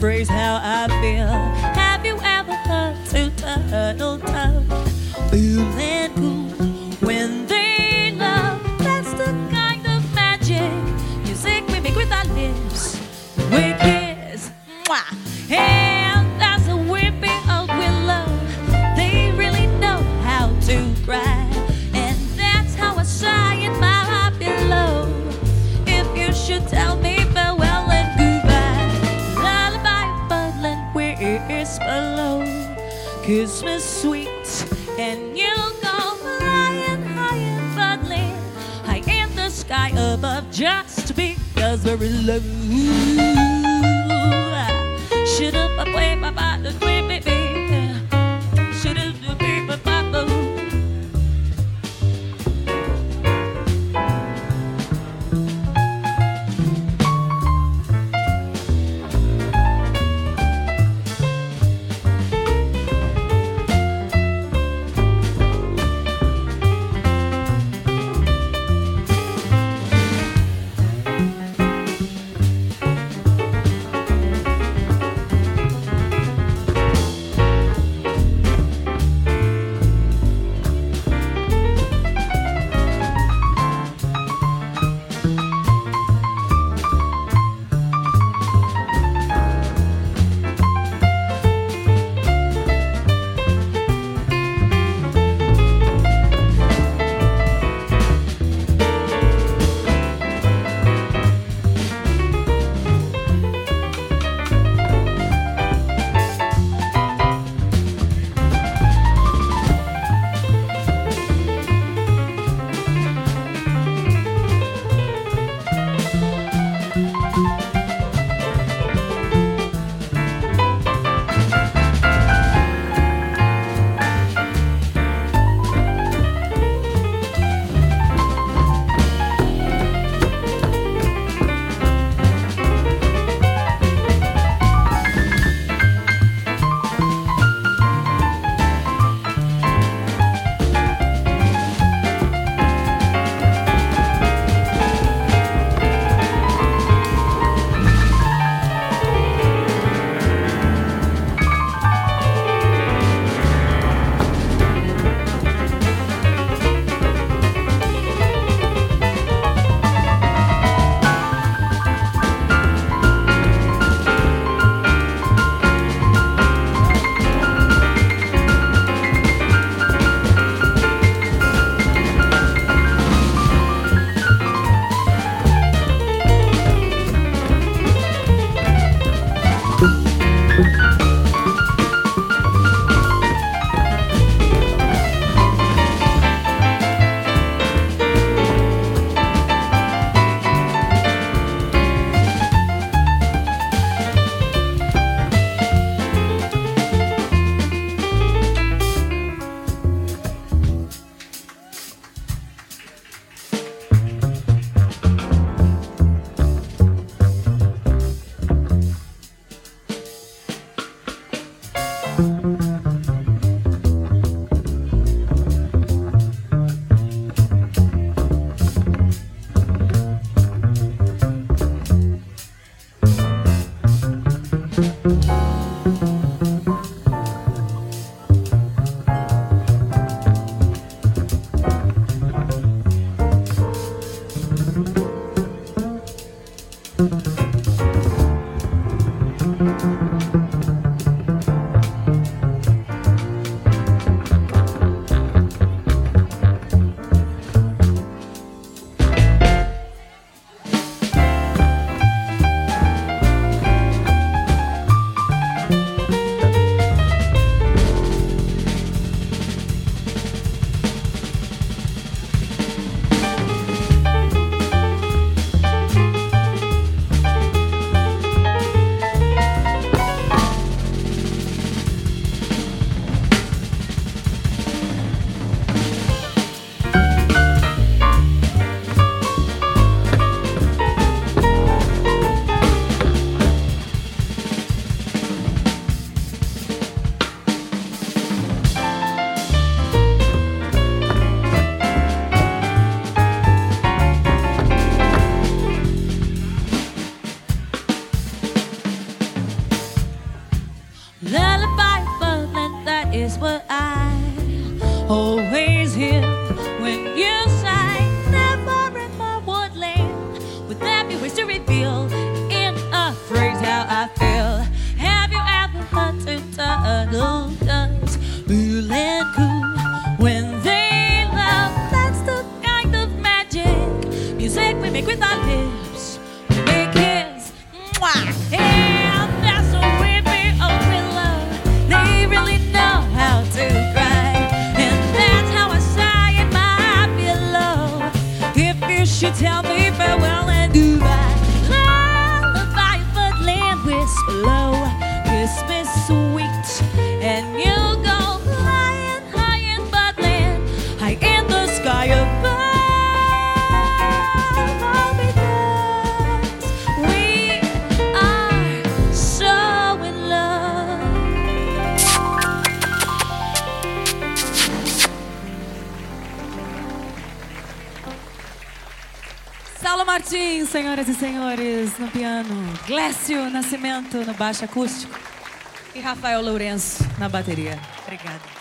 phrase how I feel. Have you ever heard two turtle doves feeling cool when they love? That's the kind of magic music we make with our lips. We kiss, me sweet, and you go flying high and bubbling high in the sky above, just because we're in love. Should Paulo Martins, senhoras e senhores, no piano. Glécio Nascimento, no baixo acústico. E Rafael Lourenço, na bateria. Obrigada.